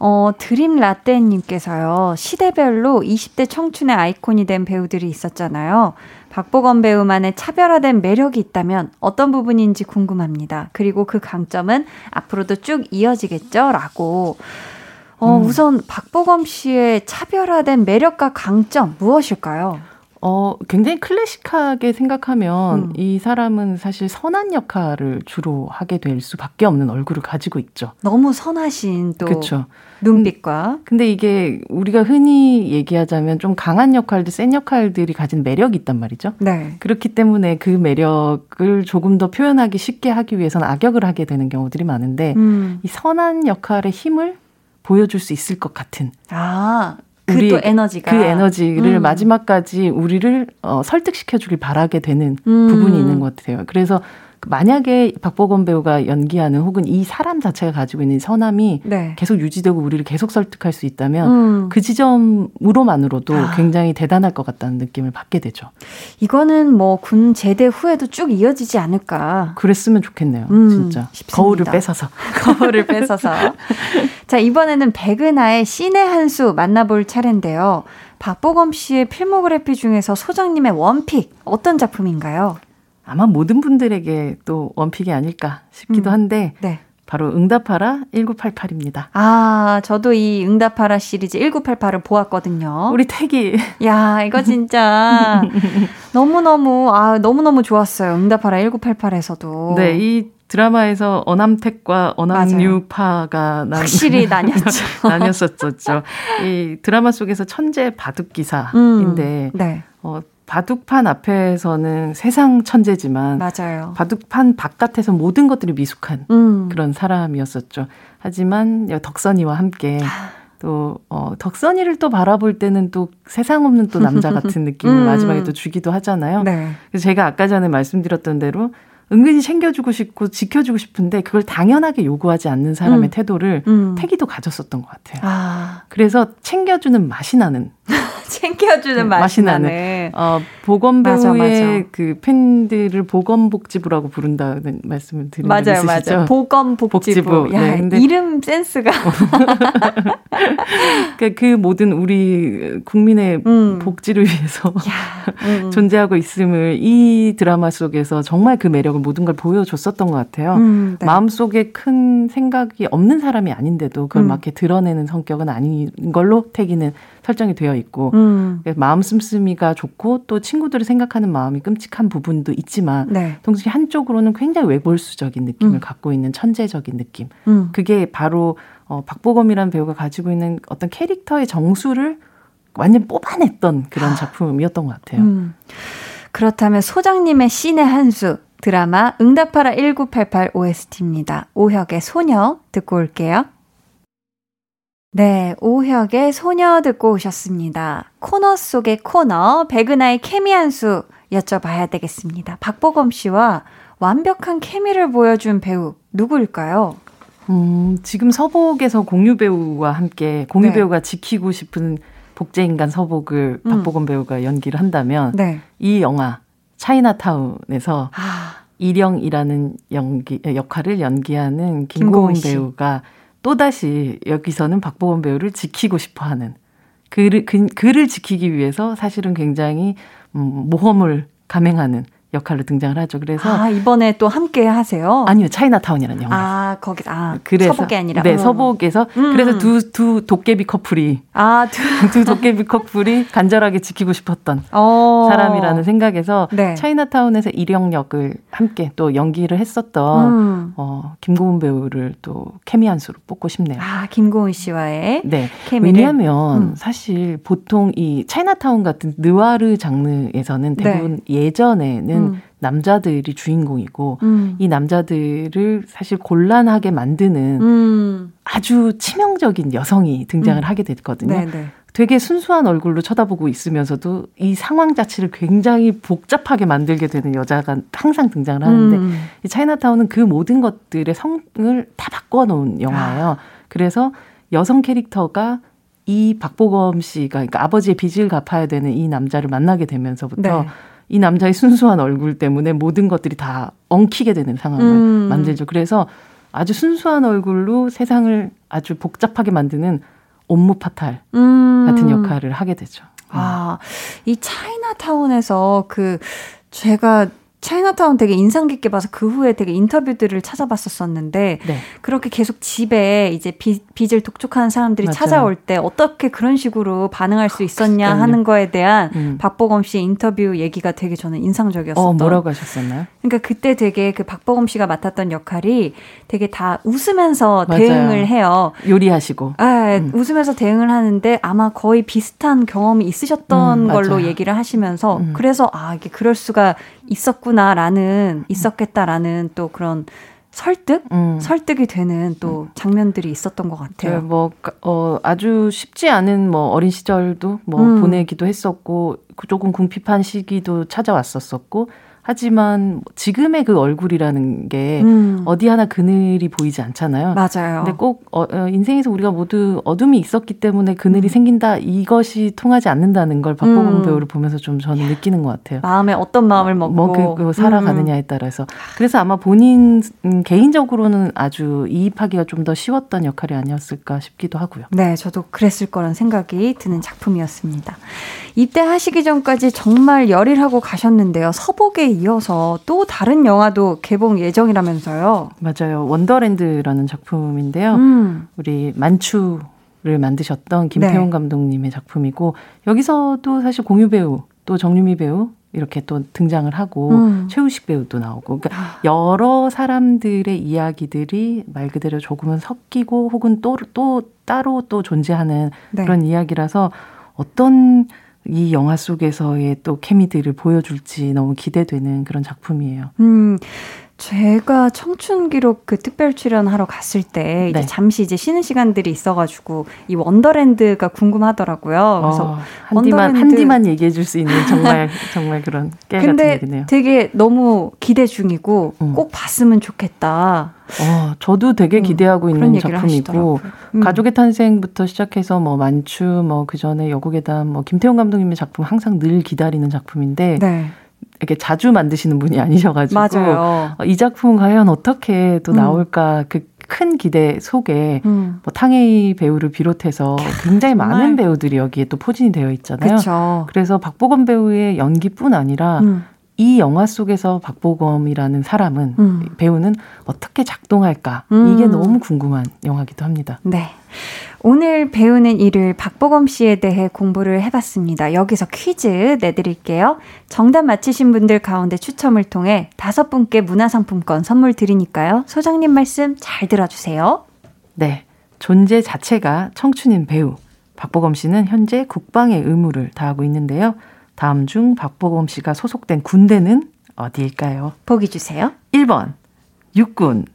어, 드림 라떼님께서요, 시대별로 20대 청춘의 아이콘이 된 배우들이 있었잖아요. 박보검 배우만의 차별화된 매력이 있다면 어떤 부분인지 궁금합니다. 그리고 그 강점은 앞으로도 쭉 이어지겠죠? 라고. 어, 음. 우선 박보검 씨의 차별화된 매력과 강점 무엇일까요? 어, 굉장히 클래식하게 생각하면 음. 이 사람은 사실 선한 역할을 주로 하게 될 수밖에 없는 얼굴을 가지고 있죠. 너무 선하신 또 그쵸. 눈빛과. 근데 이게 우리가 흔히 얘기하자면 좀 강한 역할들, 센 역할들이 가진 매력이 있단 말이죠. 네. 그렇기 때문에 그 매력을 조금 더 표현하기 쉽게 하기 위해서는 악역을 하게 되는 경우들이 많은데 음. 이 선한 역할의 힘을 보여줄 수 있을 것 같은. 아. 그또 에너지가 그 에너지를 음. 마지막까지 우리를 어, 설득시켜 주길 바라게 되는 음. 부분이 있는 것 같아요. 그래서 만약에 박보검 배우가 연기하는 혹은 이 사람 자체가 가지고 있는 선함이 네. 계속 유지되고 우리를 계속 설득할 수 있다면 음. 그 지점으로만으로도 아. 굉장히 대단할 것 같다는 느낌을 받게 되죠. 이거는 뭐 군 제대 후에도 쭉 이어지지 않을까. 그랬으면 좋겠네요. 음, 진짜. 싶습니다. 거울을 뺏어서. 거울을 뺏어서. 자, 이번에는 백은하의 신의 한 수 만나볼 차례인데요. 박보검 씨의 필모그래피 중에서 소장님의 원픽 어떤 작품인가요? 아마 모든 분들에게 또 원픽이 아닐까 싶기도 음. 한데 네. 바로 응답하라 1988입니다. 아, 저도 이 응답하라 시리즈 1988을 보았거든요. 우리 태기. 야, 이거 진짜 너무너무 아, 너무너무 좋았어요. 응답하라 1988에서도. 네, 이 드라마에서 어남택과 어남유파가 난, 확실히 나뉘었죠. 나뉘었었죠. 이 드라마 속에서 천재 바둑 기사인데 음, 네. 어, 바둑판 앞에서는 세상 천재지만 맞아요. 바둑판 바깥에서 모든 것들이 미숙한 음. 그런 사람이었었죠. 하지만 덕선이와 함께 아. 또 어, 덕선이를 또 바라볼 때는 또 세상 없는 또 남자 같은 느낌을 음. 마지막에 또 주기도 하잖아요. 네. 그래서 제가 아까 전에 말씀드렸던 대로 은근히 챙겨주고 싶고 지켜주고 싶은데 그걸 당연하게 요구하지 않는 사람의 음. 태도를 음. 태기도 가졌었던 것 같아요. 아. 그래서 챙겨주는 맛이 나는 챙겨주는 네, 맛이, 맛이 나는. 어, 보건 배우의 그 팬들을 보건복지부라고 부른다는 말씀을 드린 맞아요, 적 있으시죠? 맞아요. 보건복지부. 복지부. 야, 네, 근데 이름 센스가. 그러니까 그 모든 우리 국민의 음. 복지를 위해서 야, 음. 존재하고 있음을 이 드라마 속에서 정말 그 매력을 모든 걸 보여줬었던 것 같아요. 음, 네. 마음속에 큰 생각이 없는 사람이 아닌데도 그걸 음. 막 이렇게 드러내는 성격은 아닌 걸로 태기는 설정이 되어 있고 음. 마음 씀씀이가 좋고 또 친구들을 생각하는 마음이 끔찍한 부분도 있지만 네. 동시에 한쪽으로는 굉장히 외골수적인 느낌을 음. 갖고 있는 천재적인 느낌. 음. 그게 바로 어, 박보검이라는 배우가 가지고 있는 어떤 캐릭터의 정수를 완전 뽑아냈던 그런 작품이었던 것 같아요. 음. 그렇다면 소장님의 신의 한 수 드라마 응답하라 1988 OST입니다. 오혁의 소녀 듣고 올게요. 네, 오혁의 소녀 듣고 오셨습니다. 코너 속의 코너, 백은하의 케미 한 수 여쭤봐야 되겠습니다. 박보검 씨와 완벽한 케미를 보여준 배우 누구일까요? 음, 지금 서복에서 공유 배우와 함께 공유 네. 배우가 지키고 싶은 복제 인간 서복을 음. 박보검 배우가 연기를 한다면 네. 이 영화 차이나타운에서 아. 일영이라는 연기 역할을 연기하는 김고은 배우가 또다시 여기서는 박보검 배우를 지키고 싶어 하는 그를, 그, 그를 지키기 위해서 사실은 굉장히 음, 모험을 감행하는 역할로 등장을 하죠. 그래서 아 이번에 또 함께 하세요? 아니요, 차이나타운이라는 영화. 아 거기 아 그래서, 서복이 아니라 네 어. 서복에서 음. 그래서 두두 도깨비 커플이 아두 두 도깨비 커플이 간절하게 지키고 싶었던 어. 사람이라는 생각에서 네. 차이나타운에서 일영 역을 함께 또 연기를 했었던 음. 어 김고은 배우를 또 케미 한 수로 뽑고 싶네요. 아 김고은 씨와의 네 케미를. 왜냐하면 음. 사실 보통 이 차이나타운 같은 느와르 장르에서는 대부분 네. 예전에는 음. 남자들이 주인공이고 음. 이 남자들을 사실 곤란하게 만드는 음. 아주 치명적인 여성이 등장을 음. 하게 됐거든요. 네네. 되게 순수한 얼굴로 쳐다보고 있으면서도 이 상황 자체를 굉장히 복잡하게 만들게 되는 여자가 항상 등장을 하는데 음. 이 차이나타운은 그 모든 것들의 성을 다 바꿔놓은 영화예요. 아. 그래서 여성 캐릭터가 이 박보검 씨가 그러니까 아버지의 빚을 갚아야 되는 이 남자를 만나게 되면서부터 네. 이 남자의 순수한 얼굴 때문에 모든 것들이 다 엉키게 되는 상황을 음. 만들죠. 그래서 아주 순수한 얼굴로 세상을 아주 복잡하게 만드는 옴무 파탈 음. 같은 역할을 하게 되죠. 아, 이 차이나타운에서 그 제가 차이나타운 되게 인상 깊게 봐서 그 후에 되게 인터뷰들을 찾아봤었었는데 네. 그렇게 계속 집에 이제 빚, 빚을 독촉하는 사람들이 맞아요. 찾아올 때 어떻게 그런 식으로 반응할 수 있었냐 그러니까요. 하는 거에 대한 음. 박보검 씨의 인터뷰 얘기가 되게 저는 인상적이었어요. 어, 뭐라고 하셨었나요? 그러니까 그때 되게 그 박보검 씨가 맡았던 역할이 되게 다 웃으면서 맞아요. 대응을 해요. 요리하시고. 네, 음. 웃으면서 대응을 하는데 아마 거의 비슷한 경험이 있으셨던 음, 걸로 얘기를 하시면서 음. 그래서 아 이게 그럴 수가 있었구나라는 있었겠다라는 또 그런 설득? 음. 설득이 되는 또 음. 장면들이 있었던 것 같아요. 네, 뭐, 어, 아주 쉽지 않은 뭐 어린 시절도 뭐 음. 보내기도 했었고, 조금 궁핍한 시기도 찾아왔었었고, 하지만 지금의 그 얼굴이라는 게 음. 어디 하나 그늘이 보이지 않잖아요. 맞아요. 근데 꼭 어, 어, 인생에서 우리가 모두 어둠이 있었기 때문에 그늘이 음. 생긴다 이것이 통하지 않는다는 걸 박보검 음. 배우를 보면서 좀 저는 느끼는 것 같아요. 마음에 어떤 마음을 먹고 뭐 그, 그 살아가느냐에 따라서 그래서 아마 본인 음, 개인적으로는 아주 이입하기가 좀 더 쉬웠던 역할이 아니었을까 싶기도 하고요. 네, 저도 그랬을 거란 생각이 드는 작품이었습니다. 입대하시기 전까지 정말 열일하고 가셨는데요. 서복에 이어서 또 다른 영화도 개봉 예정이라면서요. 맞아요. 원더랜드라는 작품인데요. 음. 우리 만추 를 만드셨던 김태훈 네. 감독님의 작품이고 여기서도 사실 공유 배우 또 정유미 배우 이렇게 또 등장을 하고 음. 최우식 배우도 나오고 그러니까 아. 여러 사람들의 이야기들이 말 그대로 조금은 섞이고 혹은 또또 따로 또 존재하는 네. 그런 이야기라서 어떤 이 영화 속에서의 또 케미들을 보여줄지 너무 기대되는 그런 작품이에요. 음, 제가 청춘 기록 그 특별 출연하러 갔을 때 이제 네. 잠시 이제 쉬는 시간들이 있어가지고 이 원더랜드가 궁금하더라고요. 그래서 어, 한 디만 원더랜드... 한디만 얘기해 줄 수 있는 정말 정말 그런 깨 같은 얘기네요. 되게 너무 기대 중이고 음. 꼭 봤으면 좋겠다. 어, 저도 되게 음, 기대하고 음, 있는 작품이고 음. 가족의 탄생부터 시작해서 뭐 만추 뭐 그 전에 여국의담 뭐 김태훈 감독님의 작품 항상 늘 기다리는 작품인데. 네. 이렇게 자주 만드시는 분이 아니셔가지고 맞아요. 어, 이 작품 과연 어떻게 또 음. 나올까 음. 그 그큰 기대 속에 음. 뭐 탕웨이 배우를 비롯해서 굉장히 많은 배우들이 여기에 또 포진이 되어 있잖아요. 그쵸. 그래서 박보검 배우의 연기뿐 아니라 음. 이 영화 속에서 박보검이라는 사람은 음. 배우는 어떻게 작동할까 이게 음. 너무 궁금한 영화기도 합니다. 네. 오늘 배우는 일을 박보검 씨에 대해 공부를 해봤습니다. 여기서 퀴즈 내드릴게요. 정답 맞히신 분들 가운데 추첨을 통해 다섯 분께 문화상품권 선물 드리니까요. 소장님 말씀 잘 들어주세요. 네. 존재 자체가 청춘인 배우. 박보검 씨는 현재 국방의 의무를 다하고 있는데요. 다음 중 박보검 씨가 소속된 군대는 어디일까요? 보기 주세요. 1번 육군,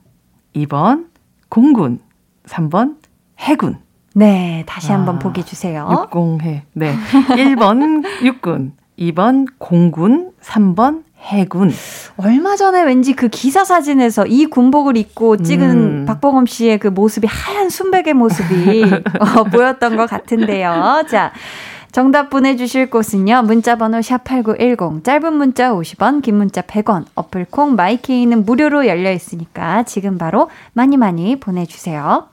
2번 공군, 3번 해군. 네, 다시 한번 아, 보기 주세요. 육공해. 네. 1번 육군, 2번 공군, 3번 해군. 얼마 전에 왠지 그 기사 사진에서 이 군복을 입고 찍은 음. 박보검 씨의 그 모습이 하얀 순백의 모습이 어, 보였던 것 같은데요. 자. 정답 보내주실 곳은요. 문자번호 샵8910, 짧은 문자 50원, 긴 문자 100원, 어플콩, 마이케이는 무료로 열려 있으니까 지금 바로 많이 많이 보내주세요.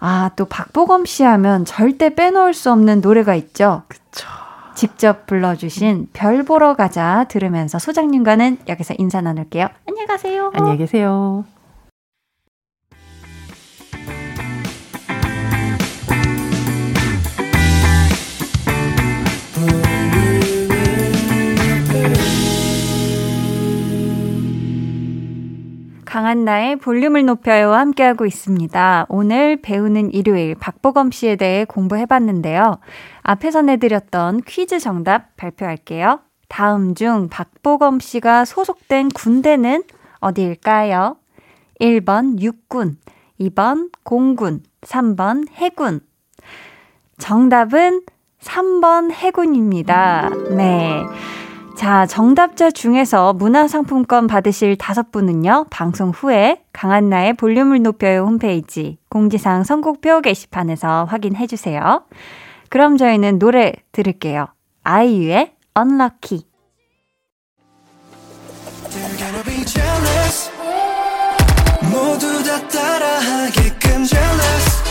아, 또 박보검 씨 하면 절대 빼놓을 수 없는 노래가 있죠. 그쵸. 직접 불러주신 별 보러 가자 들으면서 소장님과는 여기서 인사 나눌게요. 안녕히 가세요. 안녕히 계세요. 강한나의 볼륨을 높여요 함께하고 있습니다. 오늘 배우는 일요일 박보검 씨에 대해 공부해봤는데요. 앞에서 내드렸던 퀴즈 정답 발표할게요. 다음 중 박보검 씨가 소속된 군대는 어디일까요? 1번 육군, 2번 공군, 3번 해군. 정답은 3번 해군입니다. 네. 자, 정답자 중에서 문화상품권 받으실 다섯 분은요, 방송 후에 강한나의 볼륨을 높여요 홈페이지 공지사항 선곡표 게시판에서 확인해 주세요. 그럼 저희는 노래 들을게요. 아이유의 Unlucky. 모두 다 따라하게끔 jealous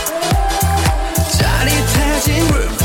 짜릿해진 room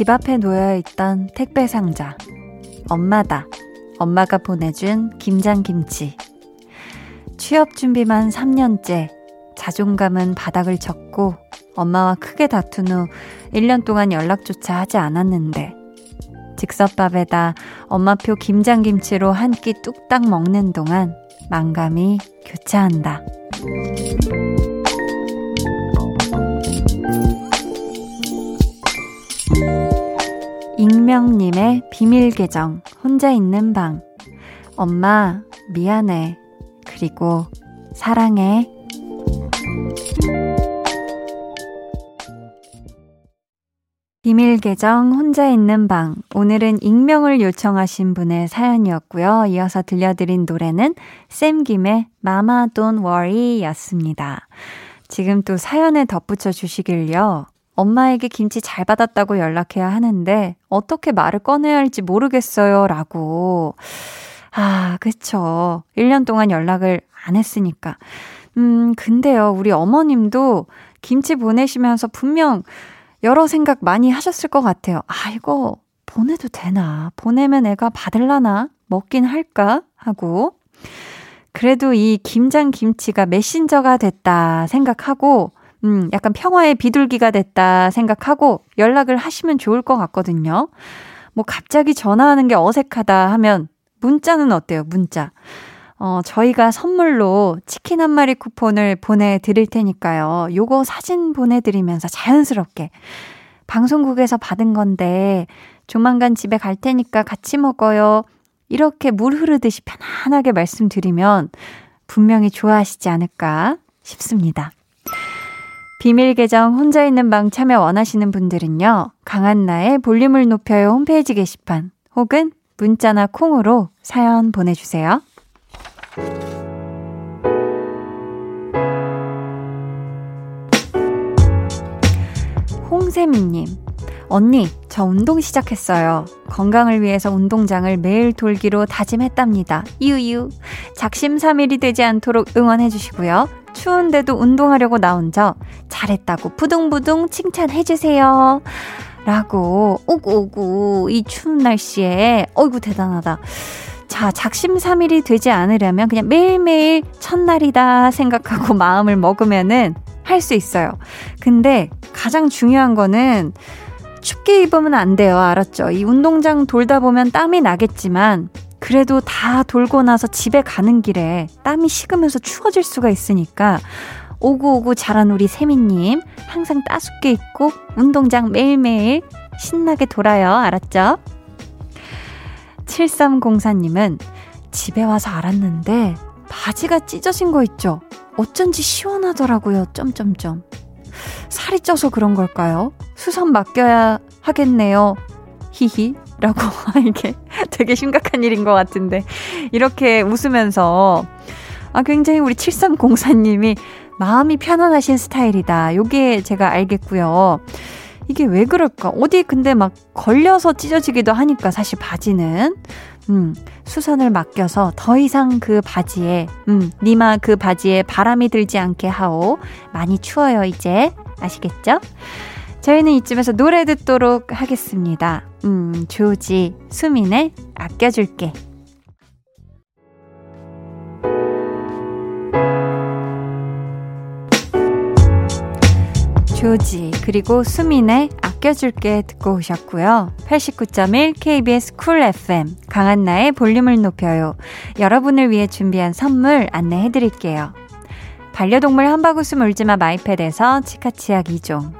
집 앞에 놓여 있던 택배 상자. 엄마다. 엄마가 보내준 김장김치. 취업 준비만 3년째. 자존감은 바닥을 쳤고 엄마와 크게 다툰 후 1년 동안 연락조차 하지 않았는데 즉석밥에다 엄마표 김장김치로 한 끼 뚝딱 먹는 동안 망감이 교차한다. 익명님의 비밀 계정, 혼자 있는 방. 엄마, 미안해. 그리고 사랑해. 비밀 계정 혼자 있는 방. 오늘은 익명을 요청하신 분의 사연이었고요. 이어서 들려드린 노래는 샘김의 마마 Don't Worry 였습니다. 지금 또 사연에 덧붙여 주시길요. 엄마에게 김치 잘 받았다고 연락해야 하는데 어떻게 말을 꺼내야 할지 모르겠어요. 라고. 아, 그쵸. 1년 동안 연락을 안 했으니까. 음, 근데요, 우리 어머님도 김치 보내시면서 분명 여러 생각 많이 하셨을 것 같아요. 아, 이거 보내도 되나? 보내면 애가 받을라나? 먹긴 할까? 하고. 그래도 이 김장 김치가 메신저가 됐다 생각하고, 음, 약간 평화의 비둘기가 됐다 생각하고 연락을 하시면 좋을 것 같거든요. 뭐 갑자기 전화하는 게 어색하다 하면 문자는 어때요? 문자. 어, 저희가 선물로 치킨 한 마리 쿠폰을 보내드릴 테니까요. 요거 사진 보내드리면서 자연스럽게 방송국에서 받은 건데 조만간 집에 갈 테니까 같이 먹어요. 이렇게 물 흐르듯이 편안하게 말씀드리면 분명히 좋아하시지 않을까 싶습니다. 비밀 계정 혼자 있는 방 참여 원하시는 분들은요. 강한나의 볼륨을 높여요 홈페이지 게시판 혹은 문자나 콩으로 사연 보내주세요. 홍세미님, 언니, 저 운동 시작했어요. 건강을 위해서 운동장을 매일 돌기로 다짐했답니다. 유유. 작심삼일이 되지 않도록 응원해주시고요. 추운데도 운동하려고 나온 저 잘했다고 부둥부둥 칭찬해주세요. 라고, 오구오구, 이 추운 날씨에, 어이구, 대단하다. 자, 작심삼일이 되지 않으려면 그냥 매일매일 첫날이다 생각하고 마음을 먹으면은 할 수 있어요. 근데 가장 중요한 거는 춥게 입으면 안 돼요. 알았죠? 이 운동장 돌다 보면 땀이 나겠지만 그래도 다 돌고 나서 집에 가는 길에 땀이 식으면서 추워질 수가 있으니까 오구오구 자란 우리 세미님 항상 따숩게 입고 운동장 매일매일 신나게 돌아요. 알았죠? 7304님은 집에 와서 알았는데 바지가 찢어진 거 있죠? 어쩐지 시원하더라고요. 점점점. 살이 쪄서 그런 걸까요? 수선 맡겨야 하겠네요. 히히. 라고 이게 되게 심각한 일인 것 같은데 이렇게 웃으면서 아 굉장히 우리 7304님이 마음이 편안하신 스타일이다. 요게 제가 알겠고요. 이게 왜 그럴까? 어디 근데 막 걸려서 찢어지기도 하니까 사실 바지는 음, 수선을 맡겨서 더 이상 그 바지에 음, 니마 그 바지에 바람이 들지 않게 하오. 많이 추워요, 이제. 아시겠죠? 저희는 이쯤에서 노래 듣도록 하겠습니다. 음, 조지, 수민의 아껴줄게. 조지, 그리고 수민의 아껴줄게 듣고 오셨고요. 89.1 KBS 쿨 FM, 강한나의 볼륨을 높여요. 여러분을 위해 준비한 선물 안내해 드릴게요. 반려동물 한바구스 물지마 마이패드에서 치카치약 2종,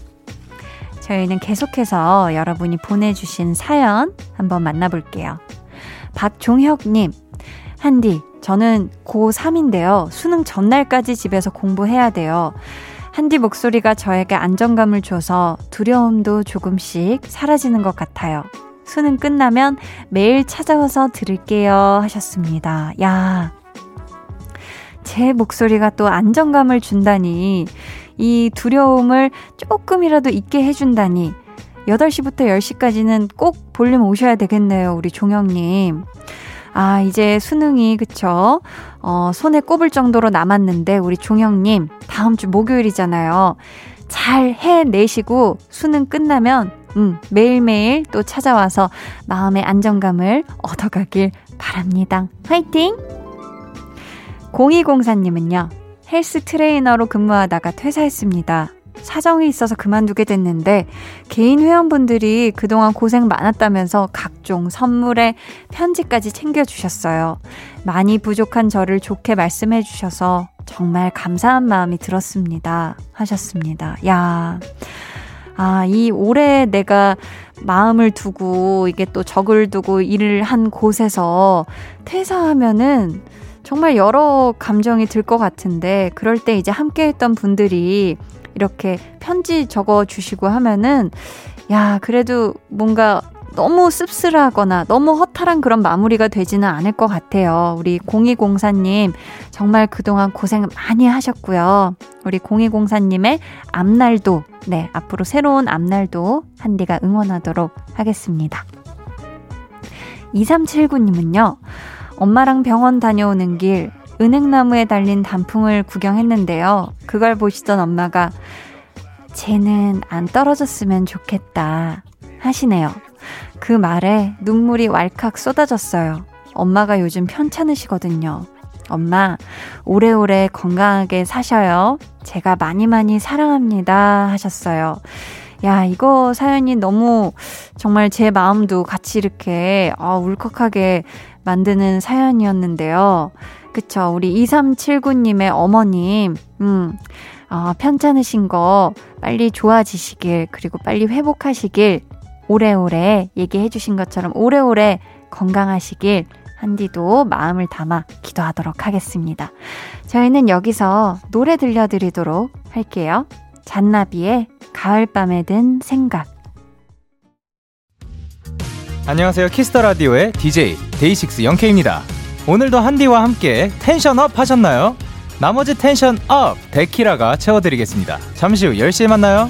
저희는 계속해서 여러분이 보내주신 사연 한번 만나볼게요. 박종혁님, 한디, 저는 고3인데요. 수능 전날까지 집에서 공부해야 돼요. 한디 목소리가 저에게 안정감을 줘서 두려움도 조금씩 사라지는 것 같아요. 수능 끝나면 매일 찾아와서 들을게요. 하셨습니다. 야. 제 목소리가 또 안정감을 준다니, 이 두려움을 조금이라도 잊게 해준다니, 8시부터 10시까지는 꼭 볼륨 오셔야 되겠네요, 우리 종영님. 아, 이제 수능이, 그쵸? 어, 손에 꼽을 정도로 남았는데, 우리 종영님, 다음 주 목요일이잖아요. 잘 해내시고, 수능 끝나면, 음, 매일매일 또 찾아와서 마음의 안정감을 얻어가길 바랍니다. 화이팅! 0204님은요, 헬스 트레이너로 근무하다가 퇴사했습니다. 사정이 있어서 그만두게 됐는데 개인 회원분들이 그동안 고생 많았다면서 각종 선물에 편지까지 챙겨주셨어요. 많이 부족한 저를 좋게 말씀해 주셔서 정말 감사한 마음이 들었습니다. 하셨습니다. 야. 아, 이 올해 내가 마음을 두고 이게 또 적을 두고 일을 한 곳에서 퇴사하면은 정말 여러 감정이 들 것 같은데 그럴 때 이제 함께 했던 분들이 이렇게 편지 적어 주시고 하면은 야, 그래도 뭔가 너무 씁쓸하거나 너무 허탈한 그런 마무리가 되지는 않을 것 같아요. 우리 0204님, 정말 그동안 고생 많이 하셨고요. 우리 0204님의 앞날도, 네, 앞으로 새로운 앞날도 한디가 응원하도록 하겠습니다. 2379님은요, 엄마랑 병원 다녀오는 길 은행나무에 달린 단풍을 구경했는데요. 그걸 보시던 엄마가 쟤는 안 떨어졌으면 좋겠다 하시네요. 그 말에 눈물이 왈칵 쏟아졌어요. 엄마가 요즘 편찮으시거든요. 엄마, 오래오래 건강하게 사셔요. 제가 많이 많이 사랑합니다. 하셨어요. 야, 이거 사연이 너무 정말 제 마음도 같이 이렇게 아, 울컥하게 만드는 사연이었는데요. 그쵸. 우리 2379님의 어머님, 음, 어, 편찮으신 거 빨리 좋아지시길, 그리고 빨리 회복하시길, 오래오래 얘기해 주신 것처럼 오래오래 건강하시길, 한디도 마음을 담아 기도하도록 하겠습니다. 저희는 여기서 노래 들려드리도록 할게요. 잔나비의 가을밤에 든 생각. 안녕하세요. 키스 더 라디오의 DJ 데이식스 영케입니다. 오늘도 한디와 함께 tension up 하셨나요? 나머지 tension up 데키라가 채워드리겠습니다. 잠시 후 10시에 만나요.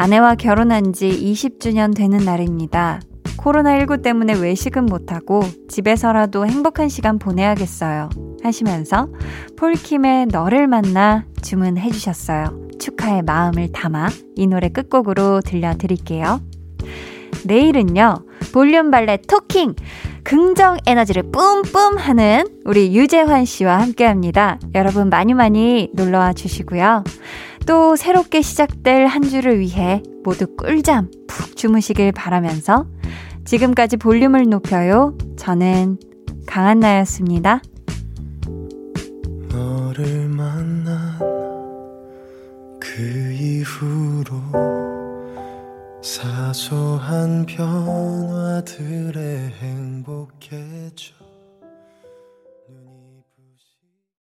아내와 결혼한 지 20주년 되는 날입니다. 코로나19 때문에 외식은 못하고 집에서라도 행복한 시간 보내야겠어요. 하시면서 폴킴의 너를 만나 주문해 주셨어요. 축하의 마음을 담아 이 노래 끝곡으로 들려드릴게요. 내일은요, 볼륨 발레 토킹! 긍정 에너지를 뿜뿜 하는 우리 유재환 씨와 함께 합니다. 여러분 많이 많이 놀러와 주시고요. 또 새롭게 시작될 한 주를 위해 모두 꿀잠 푹 주무시길 바라면서 지금까지 볼륨을 높여요. 저는 강한나였습니다. 너를 만난 그 이후로 사소한 변화들에 행복해져